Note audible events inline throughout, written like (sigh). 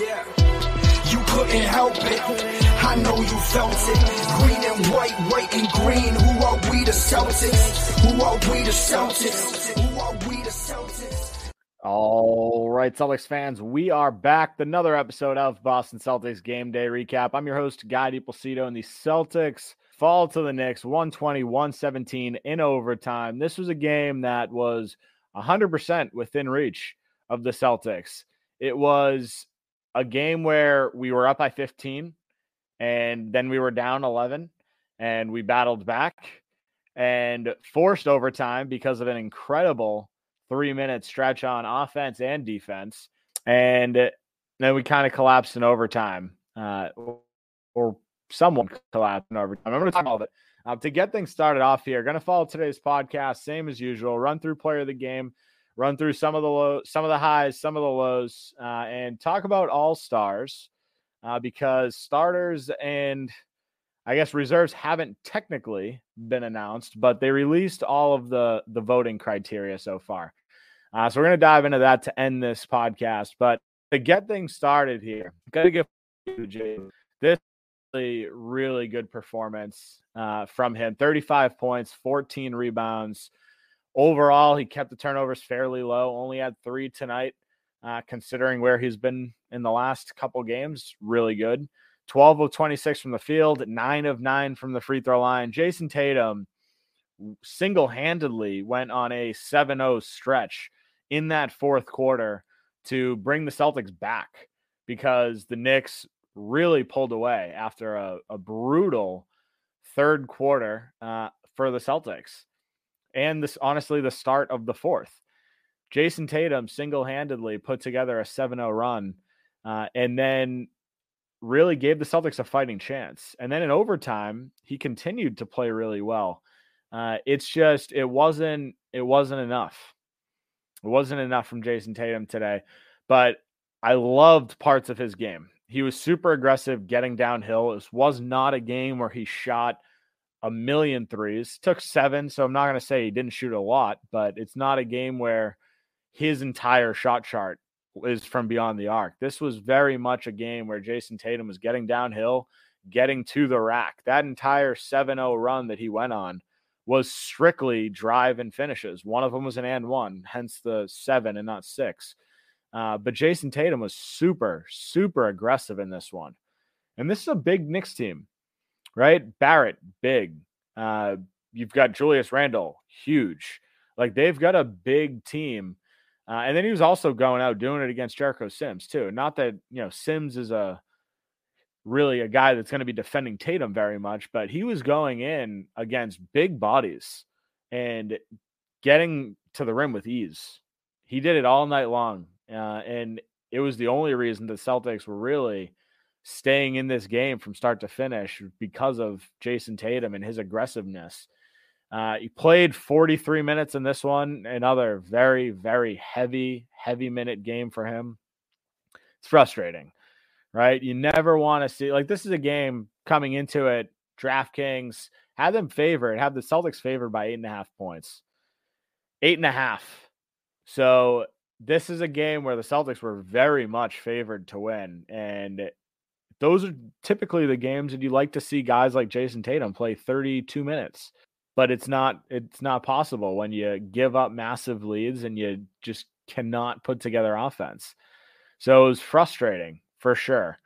You couldn't help it. I know you felt it. Green and white, white and green. Who are we the Celtics? Who are we the Celtics? Who are we the Celtics? All right, Celtics fans, we are back. Another episode of Boston Celtics Game Day Recap. I'm your host, Guy DiPlacido, and the Celtics fall to the Knicks 120 117 in overtime. This was a game that was 100% within reach of the Celtics. It was a game where we were up by 15 and then we were down 11 and we battled back and forced overtime because of an incredible three minute stretch on offense and defense. And then we kind of collapsed in overtime, uh, or someone collapsed in overtime. I'm going to talk about it. Uh, to get things started off here, going to follow today's podcast, same as usual. Run through player of the game, run through some of the low, some of the highs, some of the lows, uh, and talk about all stars uh, because starters and I guess reserves haven't technically been announced, but they released all of the the voting criteria so far. Uh, so we're going to dive into that to end this podcast. But to get things started here, got to give this really, really good performance uh, from him 35 points, 14 rebounds. Overall, he kept the turnovers fairly low, only had three tonight, uh, considering where he's been in the last couple games. Really good. 12 of 26 from the field, nine of nine from the free throw line. Jayson Tatum single handedly went on a 7 0 stretch in that fourth quarter to bring the Celtics back because the Knicks really pulled away after a, a brutal third quarter uh, for the Celtics. And this, honestly, the start of the fourth. Jayson Tatum single handedly put together a 7 0 run uh, and then really gave the Celtics a fighting chance. And then in overtime, he continued to play really well. Uh, it's just, it wasn't, it wasn't enough. It wasn't enough from Jayson Tatum today, but I loved parts of his game. He was super aggressive getting downhill. This was not a game where he shot a million threes, took seven. So I'm not going to say he didn't shoot a lot, but it's not a game where his entire shot chart is from beyond the arc. This was very much a game where Jayson Tatum was getting downhill, getting to the rack. That entire 7 0 run that he went on was strictly drive and finishes. One of them was an and one, hence the seven and not six. Uh, but Jayson Tatum was super, super aggressive in this one. And this is a big Knicks team, right? Barrett, big. Uh, you've got Julius Randle, huge. Like they've got a big team. Uh, and then he was also going out doing it against Jericho Sims, too. Not that, you know, Sims is a really a guy that's going to be defending Tatum very much, but he was going in against big bodies and getting to the rim with ease. He did it all night long. Uh, and it was the only reason the Celtics were really staying in this game from start to finish because of Jayson Tatum and his aggressiveness. Uh, he played 43 minutes in this one, another very, very heavy, heavy minute game for him. It's frustrating right? You never want to see like this is a game coming into it. DraftKings had them favored, have the Celtics favored by eight and a half points, eight and a half. So this is a game where the Celtics were very much favored to win, and those are typically the games that you like to see guys like Jayson Tatum play 32 minutes. But it's not it's not possible when you give up massive leads and you just cannot put together offense. So it was frustrating for sure.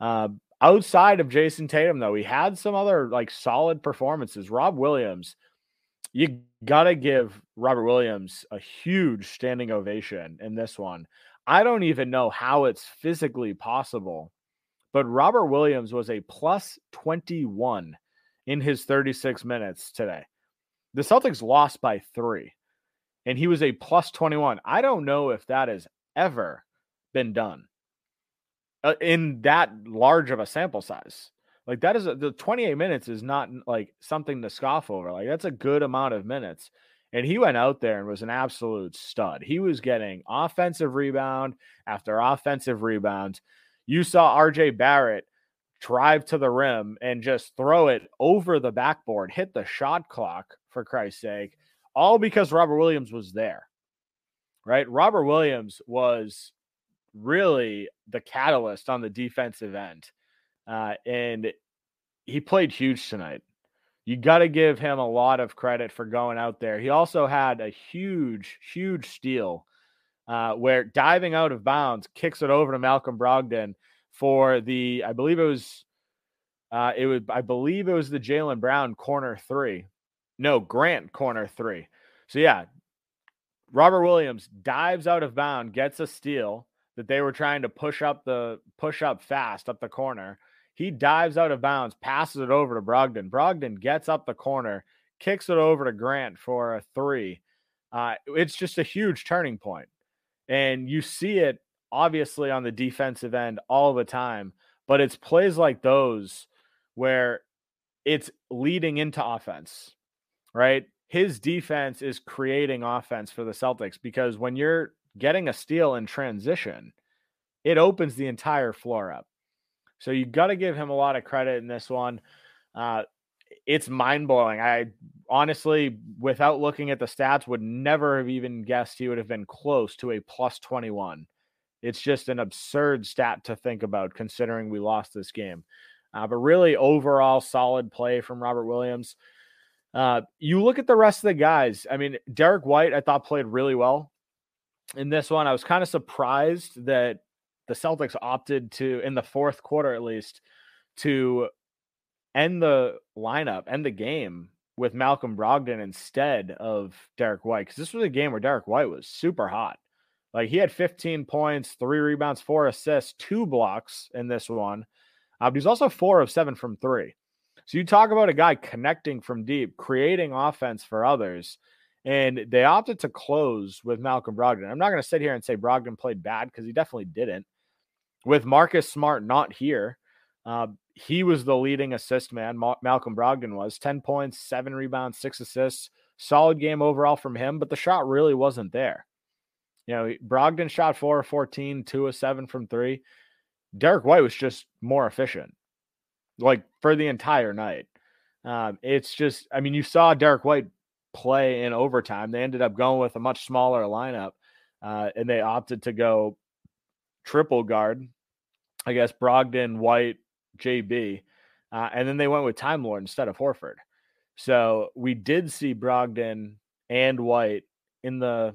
Uh, outside of Jayson Tatum, though, he had some other like solid performances. Rob Williams, you gotta give Robert Williams a huge standing ovation in this one. I don't even know how it's physically possible, but Robert Williams was a plus 21 in his 36 minutes today. The Celtics lost by three, and he was a plus 21. I don't know if that has ever been done uh, in that large of a sample size. Like that is a, the 28 minutes is not like something to scoff over. Like that's a good amount of minutes. And he went out there and was an absolute stud. He was getting offensive rebound after offensive rebound. You saw RJ Barrett drive to the rim and just throw it over the backboard, hit the shot clock for Christ's sake, all because Robert Williams was there. Right? Robert Williams was really the catalyst on the defensive end. Uh, and he played huge tonight. You got to give him a lot of credit for going out there. He also had a huge, huge steal uh, where diving out of bounds kicks it over to Malcolm Brogdon for the, I believe it was, uh, it was, I believe it was the Jaylen Brown corner three. No, Grant corner three. So yeah, Robert Williams dives out of bound, gets a steal that they were trying to push up the push up fast up the corner. He dives out of bounds, passes it over to Brogdon. Brogdon gets up the corner, kicks it over to Grant for a three. Uh, it's just a huge turning point. And you see it obviously on the defensive end all the time, but it's plays like those where it's leading into offense, right? His defense is creating offense for the Celtics because when you're getting a steal in transition, it opens the entire floor up. So you got to give him a lot of credit in this one. Uh, it's mind blowing. I honestly, without looking at the stats, would never have even guessed he would have been close to a plus 21. It's just an absurd stat to think about considering we lost this game. Uh, but really, overall, solid play from Robert Williams. Uh, you look at the rest of the guys. I mean, Derrick White, I thought played really well in this one. I was kind of surprised that the Celtics opted to, in the fourth quarter at least, to end the lineup, end the game with Malcolm Brogdon instead of Derrick White. Because this was a game where Derrick White was super hot. Like he had 15 points, three rebounds, four assists, two blocks in this one. Uh, he's also four of seven from three. So you talk about a guy connecting from deep, creating offense for others. And they opted to close with Malcolm Brogdon. I'm not going to sit here and say Brogdon played bad because he definitely didn't. With Marcus Smart not here, uh, he was the leading assist man. Ma- Malcolm Brogdon was 10 points, seven rebounds, six assists. Solid game overall from him, but the shot really wasn't there. You know, Brogdon shot four of 14, two of seven from three. Derrick White was just more efficient, like for the entire night. Um, it's just, I mean, you saw Derrick White play in overtime. They ended up going with a much smaller lineup, uh, and they opted to go triple guard. I guess Brogdon, White, JB, uh, and then they went with Time Lord instead of Horford. So we did see Brogdon and White in the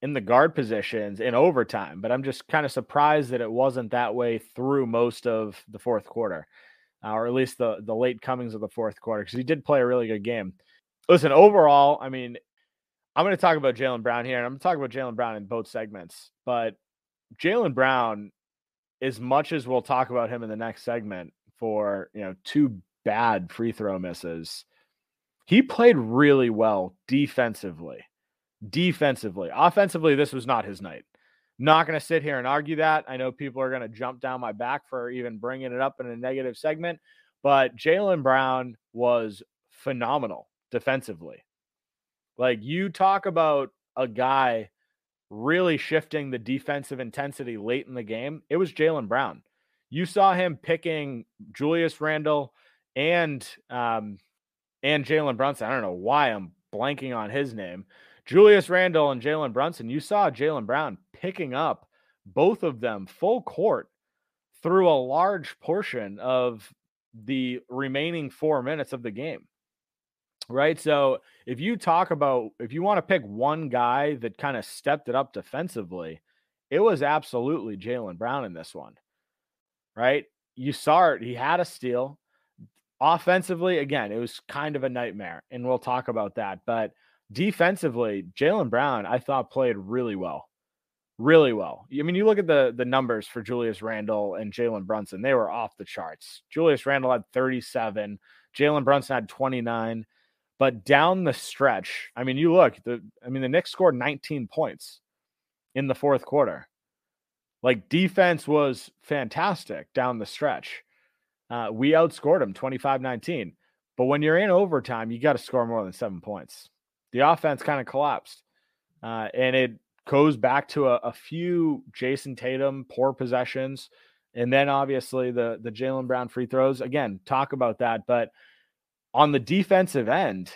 in the guard positions in overtime, but I'm just kind of surprised that it wasn't that way through most of the fourth quarter, uh, or at least the the late comings of the fourth quarter, because he did play a really good game. Listen, overall, I mean, I'm going to talk about Jaylen Brown here, and I'm going to talk about Jaylen Brown in both segments, but Jaylen Brown as much as we'll talk about him in the next segment for you know two bad free throw misses, he played really well defensively. Defensively, offensively, this was not his night. Not going to sit here and argue that. I know people are going to jump down my back for even bringing it up in a negative segment, but Jaylen Brown was phenomenal defensively. Like you talk about a guy really shifting the defensive intensity late in the game, it was Jaylen Brown. You saw him picking Julius Randle and um, and Jalen Brunson. I don't know why I'm blanking on his name. Julius Randle and Jalen Brunson. You saw Jaylen Brown picking up both of them full court through a large portion of the remaining four minutes of the game right? So if you talk about if you want to pick one guy that kind of stepped it up defensively, it was absolutely Jaylen Brown in this one, right? You saw it; he had a steal. Offensively, again, it was kind of a nightmare, and we'll talk about that. But defensively, Jaylen Brown, I thought played really well. Really well. I mean, you look at the the numbers for Julius Randle and Jalen Brunson; they were off the charts. Julius Randle had 37, Jalen Brunson had 29. But down the stretch, I mean, you look, the I mean, the Knicks scored 19 points in the fourth quarter. Like defense was fantastic down the stretch. Uh, we outscored them 25 19. But when you're in overtime, you got to score more than seven points. The offense kind of collapsed. Uh, and it goes back to a, a, few Jayson Tatum poor possessions. And then obviously the, the Jaylen Brown free throws. Again, talk about that. But on the defensive end,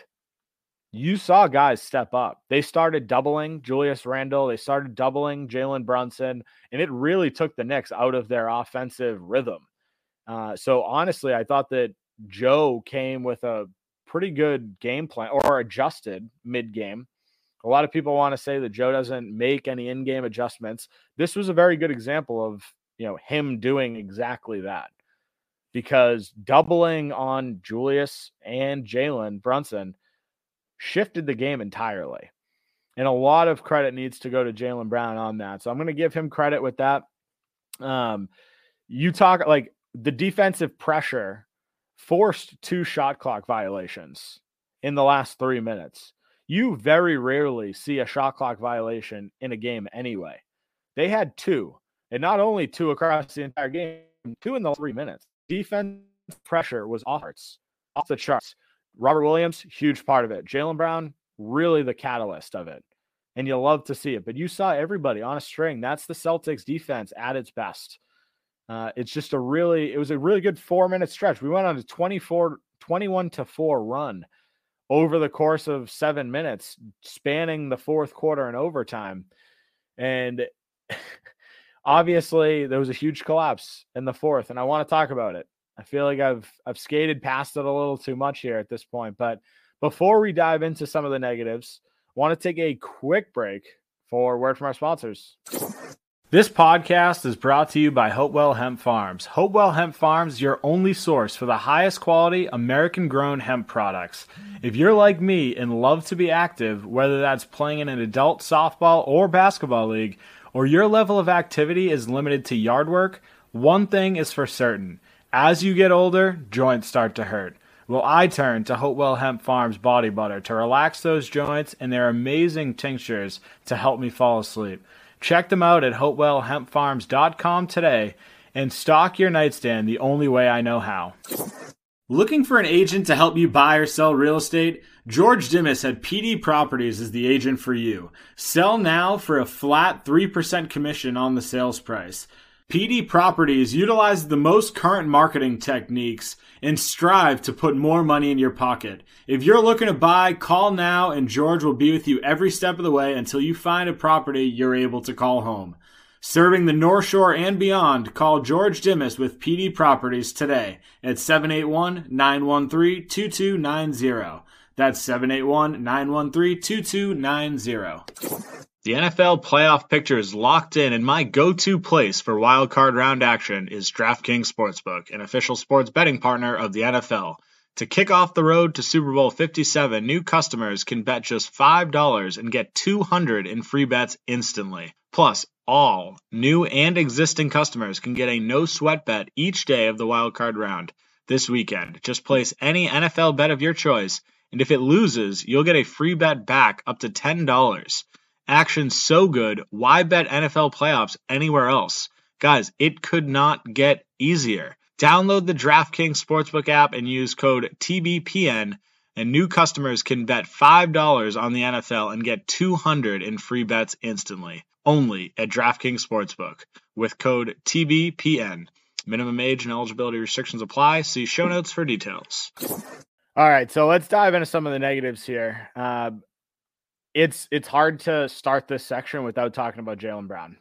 you saw guys step up. They started doubling Julius Randle, they started doubling Jalen Brunson, and it really took the Knicks out of their offensive rhythm. Uh, so honestly, I thought that Joe came with a pretty good game plan or adjusted mid game. A lot of people want to say that Joe doesn't make any in game adjustments. This was a very good example of you know him doing exactly that because doubling on Julius and Jalen Brunson shifted the game entirely. And a lot of credit needs to go to Jaylen Brown on that. So I'm going to give him credit with that. Um, you talk like the defensive pressure forced two shot clock violations in the last three minutes. You very rarely see a shot clock violation in a game anyway. They had two, and not only two across the entire game, two in the three minutes. Defense pressure was off, off the charts. Robert Williams, huge part of it. Jaylen Brown, really the catalyst of it. And you love to see it. But you saw everybody on a string. That's the Celtics defense at its best. Uh, it's just a really, it was a really good four minute stretch. We went on a 24, 21 to four run over the course of seven minutes, spanning the fourth quarter and overtime. And (laughs) obviously, there was a huge collapse in the fourth, and I want to talk about it. I feel like I've I've skated past it a little too much here at this point. But before we dive into some of the negatives, I want to take a quick break for word from our sponsors. This podcast is brought to you by Hopewell Hemp Farms. Hopewell Hemp Farms your only source for the highest quality American grown hemp products. If you're like me and love to be active, whether that's playing in an adult softball or basketball league, or your level of activity is limited to yard work, one thing is for certain as you get older, joints start to hurt. Well, I turn to Hopewell Hemp Farms body butter to relax those joints and their amazing tinctures to help me fall asleep. Check them out at hopewellhempfarms.com today and stock your nightstand the only way I know how. Looking for an agent to help you buy or sell real estate? George Dimas at PD Properties is the agent for you. Sell now for a flat 3% commission on the sales price. PD Properties utilizes the most current marketing techniques and strive to put more money in your pocket. If you're looking to buy, call now and George will be with you every step of the way until you find a property you're able to call home. Serving the North Shore and beyond, call George Dimas with PD Properties today at 781-913-2290. That's 781-913-2290. The NFL playoff picture is locked in, and my go to place for wildcard round action is DraftKings Sportsbook, an official sports betting partner of the NFL. To kick off the road to Super Bowl 57, new customers can bet just $5 and get 200 in free bets instantly. Plus, all new and existing customers can get a no sweat bet each day of the wildcard round this weekend. Just place any NFL bet of your choice, and if it loses, you'll get a free bet back up to $10. Action so good, why bet NFL playoffs anywhere else? Guys, it could not get easier. Download the DraftKings Sportsbook app and use code TBPN, and new customers can bet $5 on the NFL and get 200 in free bets instantly. Only at DraftKings Sportsbook with code TBPN. Minimum age and eligibility restrictions apply. See show notes for details. All right, so let's dive into some of the negatives here. Uh, it's it's hard to start this section without talking about Jaylen Brown.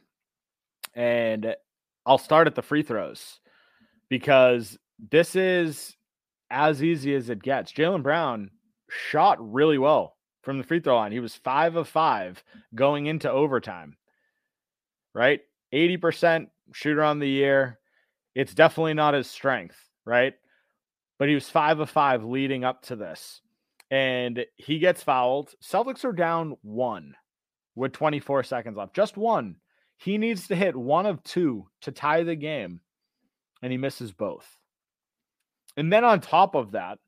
And I'll start at the free throws because this is as easy as it gets. Jaylen Brown shot really well from the free throw line. He was five of five going into overtime. Right? 80% shooter on the year. It's definitely not his strength, right? But he was five of five leading up to this and he gets fouled. Celtics are down one with 24 seconds left, just one. He needs to hit one of two to tie the game, and he misses both. And then on top of that,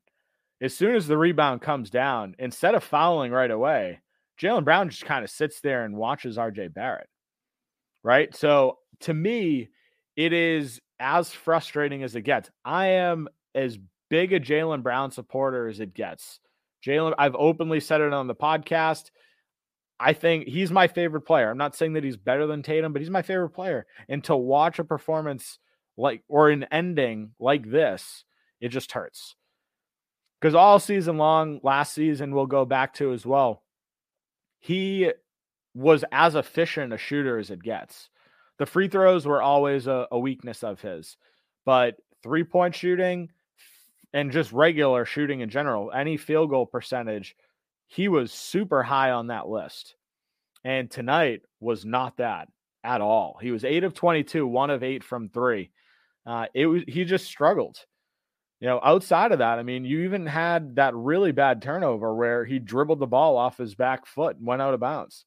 as soon as the rebound comes down, instead of fouling right away, Jaylen Brown just kind of sits there and watches RJ Barrett. Right. So to me, it is as frustrating as it gets. I am as big a Jaylen Brown supporter as it gets. Jaylen, I've openly said it on the podcast. I think he's my favorite player. I'm not saying that he's better than Tatum, but he's my favorite player. And to watch a performance like or an ending like this, it just hurts. because all season long, last season we'll go back to as well. He was as efficient a shooter as it gets. The free throws were always a, a weakness of his, but three point shooting and just regular shooting in general, any field goal percentage, he was super high on that list. And tonight was not that at all. He was eight of 22, one of eight from three. Uh, it was he just struggled. You know, outside of that, I mean, you even had that really bad turnover where he dribbled the ball off his back foot and went out of bounds.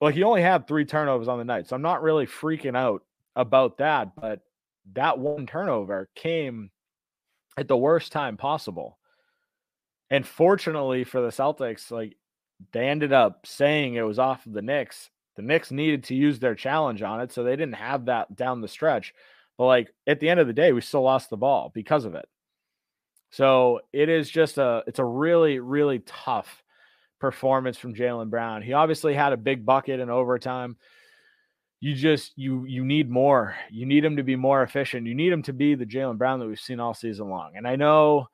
Well, he only had three turnovers on the night, so I'm not really freaking out about that. But that one turnover came at the worst time possible. And fortunately for the Celtics, like they ended up saying it was off of the Knicks. The Knicks needed to use their challenge on it, so they didn't have that down the stretch. But like at the end of the day, we still lost the ball because of it. So it is just a it's a really, really tough performance from Jaylen Brown. He obviously had a big bucket in overtime. You just you you need more. You need him to be more efficient. You need him to be the Jaylen Brown that we've seen all season long. And I know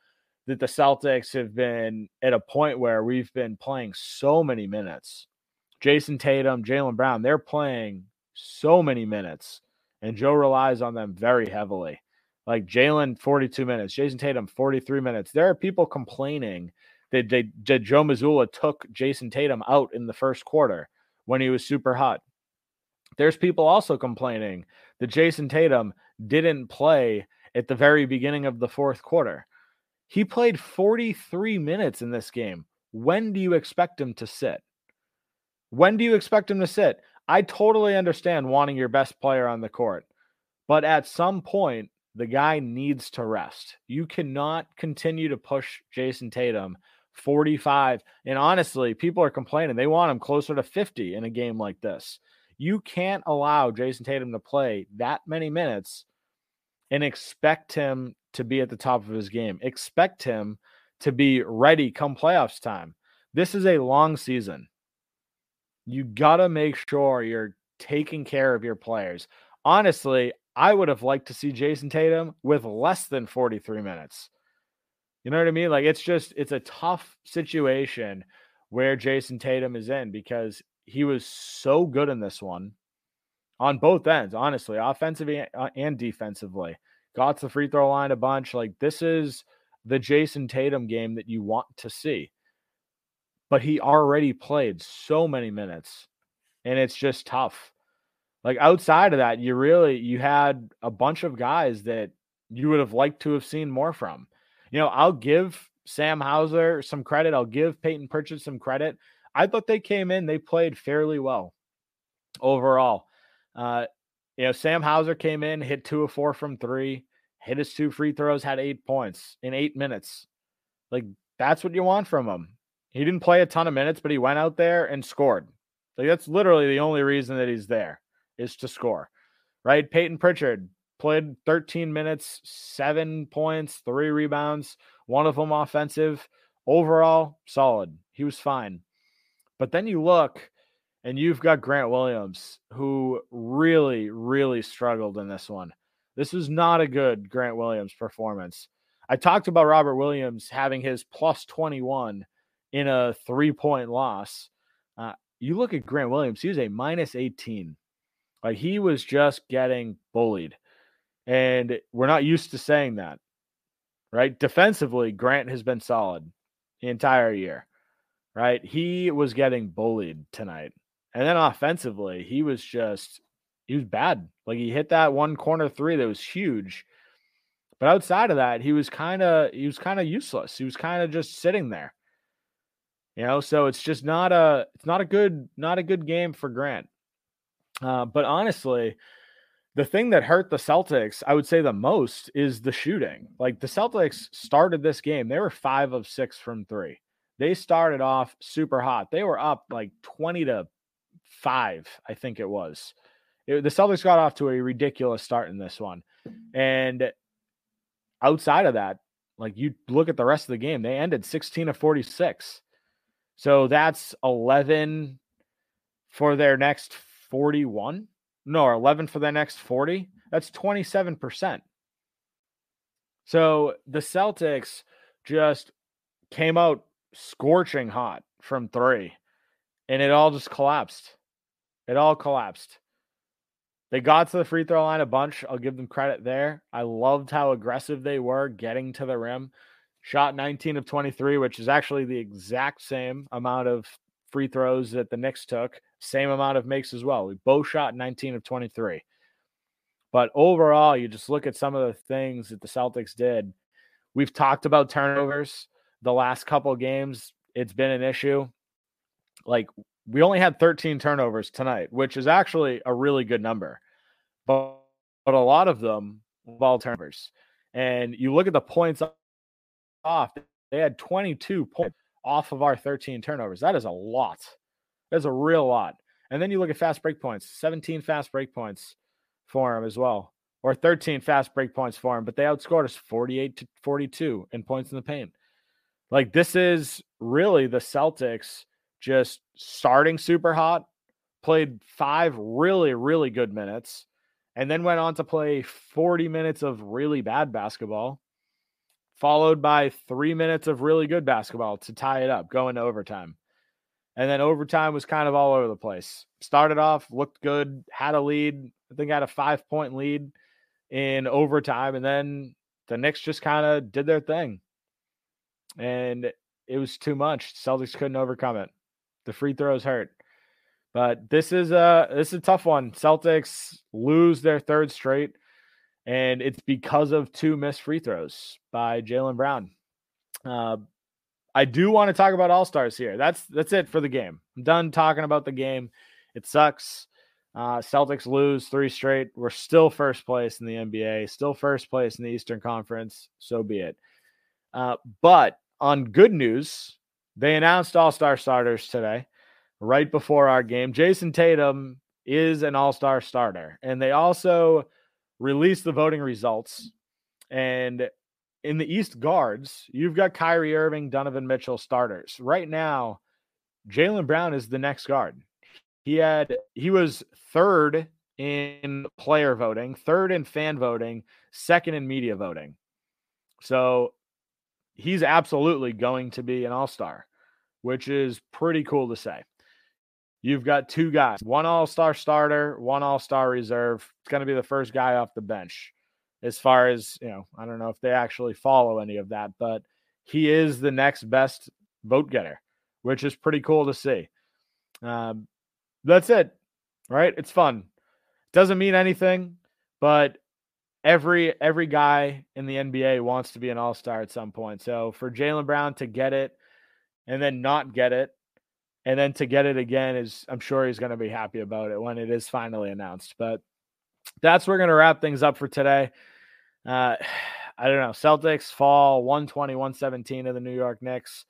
that the Celtics have been at a point where we've been playing so many minutes. Jayson Tatum, Jaylen Brown, they're playing so many minutes, and Joe relies on them very heavily. Like Jaylen, 42 minutes, Jayson Tatum, 43 minutes. There are people complaining that, they, that Joe Mazzulla took Jayson Tatum out in the first quarter when he was super hot. There's people also complaining that Jayson Tatum didn't play at the very beginning of the fourth quarter. He played 43 minutes in this game. When do you expect him to sit? When do you expect him to sit? I totally understand wanting your best player on the court, but at some point, the guy needs to rest. You cannot continue to push Jayson Tatum 45. And honestly, people are complaining. They want him closer to 50 in a game like this. You can't allow Jayson Tatum to play that many minutes and expect him to be at the top of his game. Expect him to be ready come playoffs time. This is a long season. You got to make sure you're taking care of your players. Honestly, I would have liked to see Jayson Tatum with less than 43 minutes. You know what I mean? Like it's just it's a tough situation where Jayson Tatum is in because he was so good in this one on both ends, honestly, offensively uh, and defensively got to the free throw line a bunch. Like this is the Jayson Tatum game that you want to see. But he already played so many minutes and it's just tough. Like outside of that, you really you had a bunch of guys that you would have liked to have seen more from. You know, I'll give Sam Hauser some credit. I'll give Peyton Pritchard some credit. I thought they came in, they played fairly well overall. Uh, you know, Sam Hauser came in, hit two of four from three, hit his two free throws, had eight points in eight minutes. Like that's what you want from him. He didn't play a ton of minutes, but he went out there and scored. Like that's literally the only reason that he's there is to score. Right? Peyton Pritchard played 13 minutes, seven points, three rebounds, one of them offensive. Overall, solid. He was fine. But then you look and you've got Grant Williams, who really, really struggled in this one. This was not a good Grant Williams performance. I talked about Robert Williams having his plus 21 in a three point loss. Uh, you look at Grant Williams, he was a minus 18. Like he was just getting bullied. And we're not used to saying that, right? Defensively, Grant has been solid the entire year, right? He was getting bullied tonight. And then offensively, he was just he was bad. Like he hit that one corner three that was huge. But outside of that, he was kind of he was kind of useless. He was kind of just sitting there. You know, so it's just not a it's not a good not a good game for Grant. Uh, but honestly, the thing that hurt the Celtics, I would say the most, is the shooting. Like the Celtics started this game, they were five of six from three. They started off super hot. They were up like 20 to five, I think it was. It, the Celtics got off to a ridiculous start in this one. And outside of that, like you look at the rest of the game, they ended 16 of 46. So that's 11 for their next 41. No, 11 for their next 40. That's 27%. So the Celtics just came out scorching hot from three, and it all just collapsed. It all collapsed. They got to the free throw line a bunch. I'll give them credit there. I loved how aggressive they were getting to the rim. Shot 19 of 23, which is actually the exact same amount of free throws that the Knicks took, same amount of makes as well. We both shot 19 of 23. But overall, you just look at some of the things that the Celtics did. We've talked about turnovers the last couple games. It's been an issue. Like we only had 13 turnovers tonight, which is actually a really good number. But, but a lot of them ball turnovers. And you look at the points off, they had 22 points off of our 13 turnovers. That is a lot. That's a real lot. And then you look at fast break points, 17 fast break points for him as well, or 13 fast break points for him, but they outscored us 48 to 42 in points in the paint. Like this is really the Celtics just starting super hot, played five really, really good minutes, and then went on to play 40 minutes of really bad basketball, followed by three minutes of really good basketball to tie it up, going to overtime. And then overtime was kind of all over the place. Started off, looked good, had a lead. I think had a five point lead in overtime. And then the Knicks just kind of did their thing. And it was too much. Celtics couldn't overcome it. The free throws hurt. But this is a this is a tough one. Celtics lose their third straight, and it's because of two missed free throws by Jaylen Brown. Uh, I do want to talk about All Stars here. That's that's it for the game. I'm done talking about the game. It sucks. Uh, Celtics lose three straight. We're still first place in the NBA, still first place in the Eastern Conference. So be it. Uh, but on good news, they announced All Star starters today, right before our game. Jayson Tatum is an All Star starter, and they also released the voting results. And in the East guards, you've got Kyrie Irving, Donovan Mitchell starters. Right now, Jaylen Brown is the next guard. He had he was third in player voting, third in fan voting, second in media voting. So he's absolutely going to be an all-star, which is pretty cool to say. You've got two guys, one all-star starter, one all-star reserve. It's going to be the first guy off the bench. As far as, you know, I don't know if they actually follow any of that, but he is the next best vote getter, which is pretty cool to see. Um, that's it, right? It's fun. Doesn't mean anything, but every every guy in the NBA wants to be an all star at some point. So for Jaylen Brown to get it and then not get it, and then to get it again is I'm sure he's going to be happy about it when it is finally announced. But that's we're going to wrap things up for today. Uh, (sighs) I don't know. Celtics fall 120, 117 of the New York Knicks.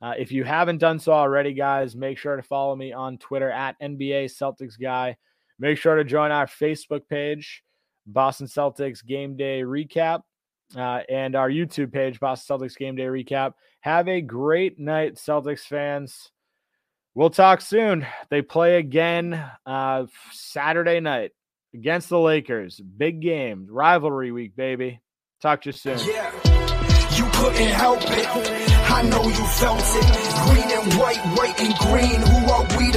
Uh, if you haven't done so already, guys, make sure to follow me on Twitter at NBA Celtics Guy. Make sure to join our Facebook page, Boston Celtics Game Day Recap, uh, and our YouTube page, Boston Celtics Game Day Recap. Have a great night, Celtics fans. We'll talk soon. They play again uh, Saturday night against the Lakers. Big game, rivalry week, baby. Talk to you soon. Yeah, you couldn't help it. I know you felt it. Green and white, white and green. Who are we to